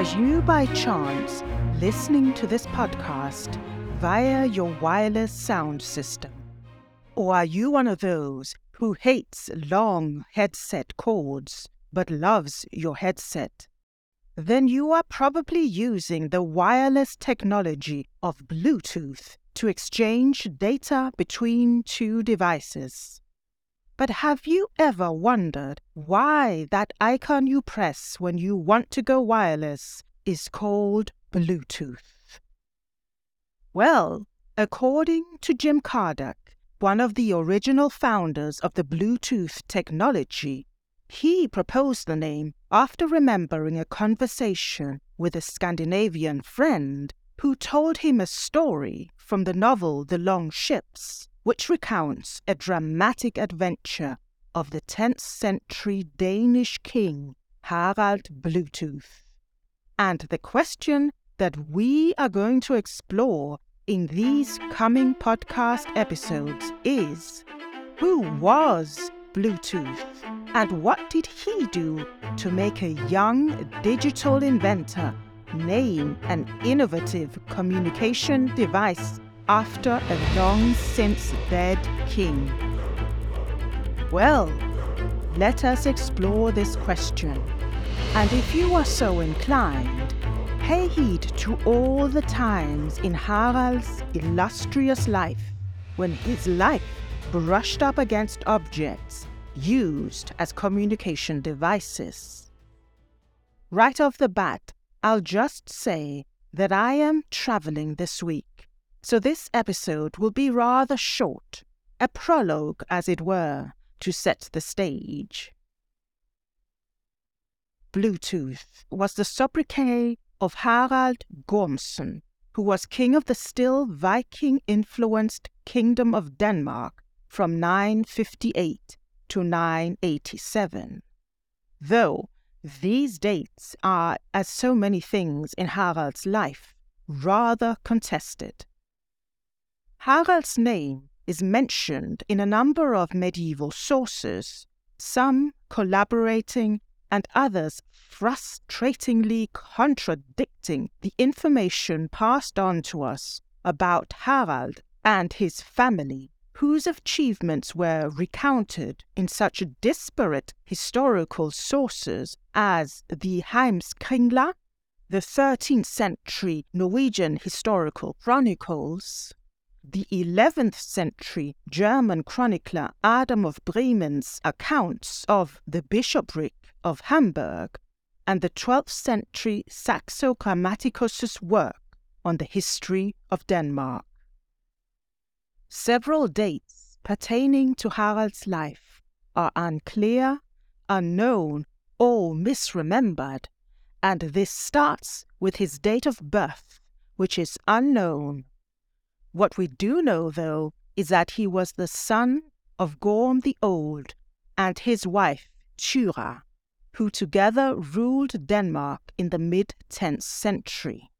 Are you by chance listening to this podcast via your wireless sound system? Or are you one of those who hates long headset cords but loves your headset? Then you are probably using the wireless technology of Bluetooth to exchange data between two devices. But have you ever wondered why that icon you press when you want to go wireless is called Bluetooth? Well, according to Jim Kardach, one of the original founders of the Bluetooth technology, he proposed the name after remembering a conversation with a Scandinavian friend who told him a story from the novel The Long Ships which recounts a dramatic adventure of the 10th century Danish king Harald Bluetooth. And the question that we are going to explore in these coming podcast episodes is Who was Bluetooth? And what did he do to make a young digital inventor name an innovative communication device after a long since dead king? Well, let us explore this question. And if you are so inclined, pay heed to all the times in Harald's illustrious life when his life brushed up against objects used as communication devices. Right off the bat, I'll just say that I am traveling this week so this episode will be rather short, a prologue, as it were, to set the stage. Bluetooth was the sobriquet of Harald Gormson, who was king of the still Viking influenced Kingdom of Denmark from 958 to 987. Though these dates are, as so many things in Harald's life, rather contested. Harald's name is mentioned in a number of medieval sources, some collaborating and others frustratingly contradicting the information passed on to us about Harald and his family, whose achievements were recounted in such disparate historical sources as the Heimskringla, the 13th century Norwegian historical chronicles, the 11th century German chronicler Adam of Bremen's accounts of the bishopric of Hamburg, and the 12th century Saxo Grammaticus's work on the history of Denmark. Several dates pertaining to Harald's life are unclear, unknown, or misremembered, and this starts with his date of birth, which is unknown what we do know, though, is that he was the son of Gorm the Old and his wife, Thyra, who together ruled Denmark in the mid 10th century.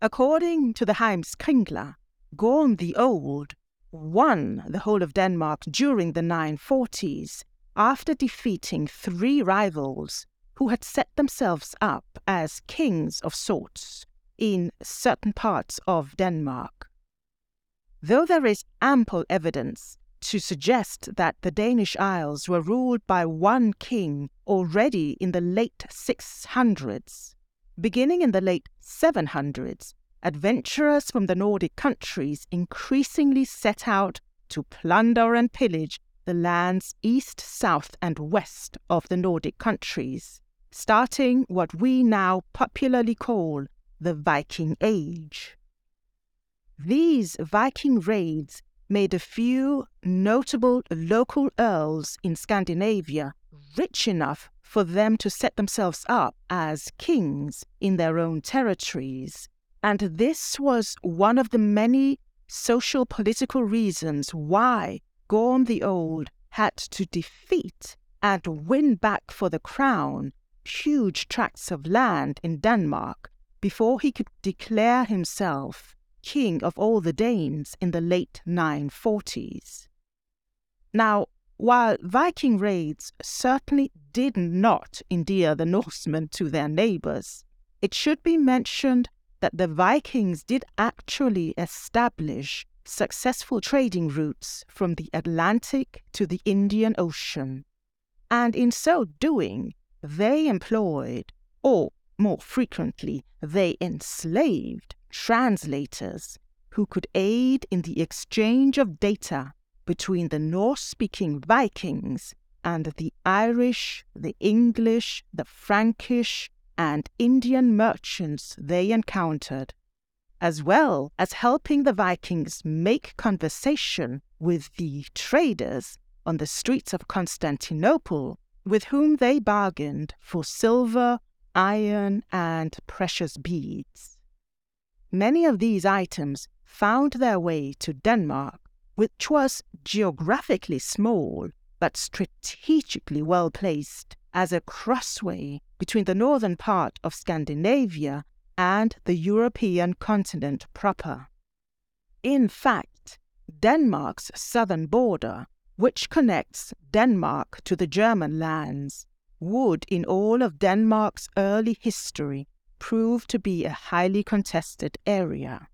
According to the Heimskringla, Gorm the Old won the whole of Denmark during the 940s after defeating three rivals who had set themselves up as kings of sorts in certain parts of Denmark. Though there is ample evidence to suggest that the Danish Isles were ruled by one king already in the late 600s, beginning in the late 700s, adventurers from the Nordic countries increasingly set out to plunder and pillage the lands east, south, and west of the Nordic countries, starting what we now popularly call the Viking Age. These Viking raids made a few notable local earls in Scandinavia rich enough for them to set themselves up as kings in their own territories. And this was one of the many social political reasons why Gorm the Old had to defeat and win back for the crown huge tracts of land in Denmark before he could declare himself king of all the Danes in the late 940s. Now, while Viking raids certainly did not endear the Norsemen to their neighbours, it should be mentioned that the Vikings did actually establish successful trading routes from the Atlantic to the Indian Ocean. And in so doing, they employed, or more frequently, they enslaved translators who could aid in the exchange of data between the Norse speaking Vikings and the Irish, the English, the Frankish, and Indian merchants they encountered, as well as helping the Vikings make conversation with the traders on the streets of Constantinople, with whom they bargained for silver, iron, and precious beads. Many of these items found their way to Denmark, which was geographically small but strategically well placed as a crossway between the northern part of Scandinavia and the European continent proper. In fact, Denmark's southern border, which connects Denmark to the German lands, would, in all of Denmark's early history, prove to be a highly contested area.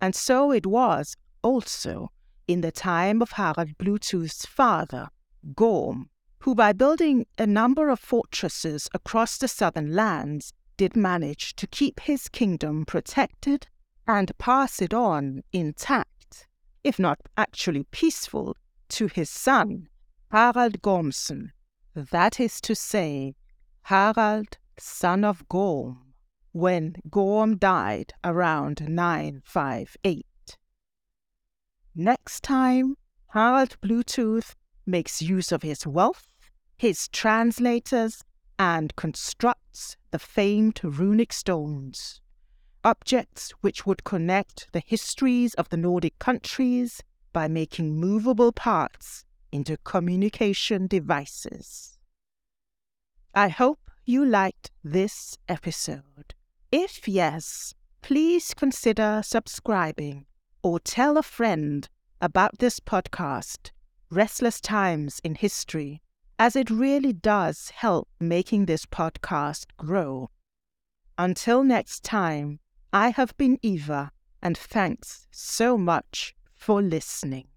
And so it was also in the time of Harald Bluetooth's father, Gorm, who by building a number of fortresses across the southern lands did manage to keep his kingdom protected and pass it on intact, if not actually peaceful, to his son, Harald Gormson, that is to say, Harald, son of Gorm, when Gorm died around 958. Next time, Harald Bluetooth makes use of his wealth, his translators, and constructs the famed runic stones, objects which would connect the histories of the Nordic countries by making movable parts into communication devices. I hope you liked this episode. If yes, please consider subscribing or tell a friend about this podcast, Restless Times in History, as it really does help making this podcast grow. Until next time, I have been Eva, and thanks so much for listening.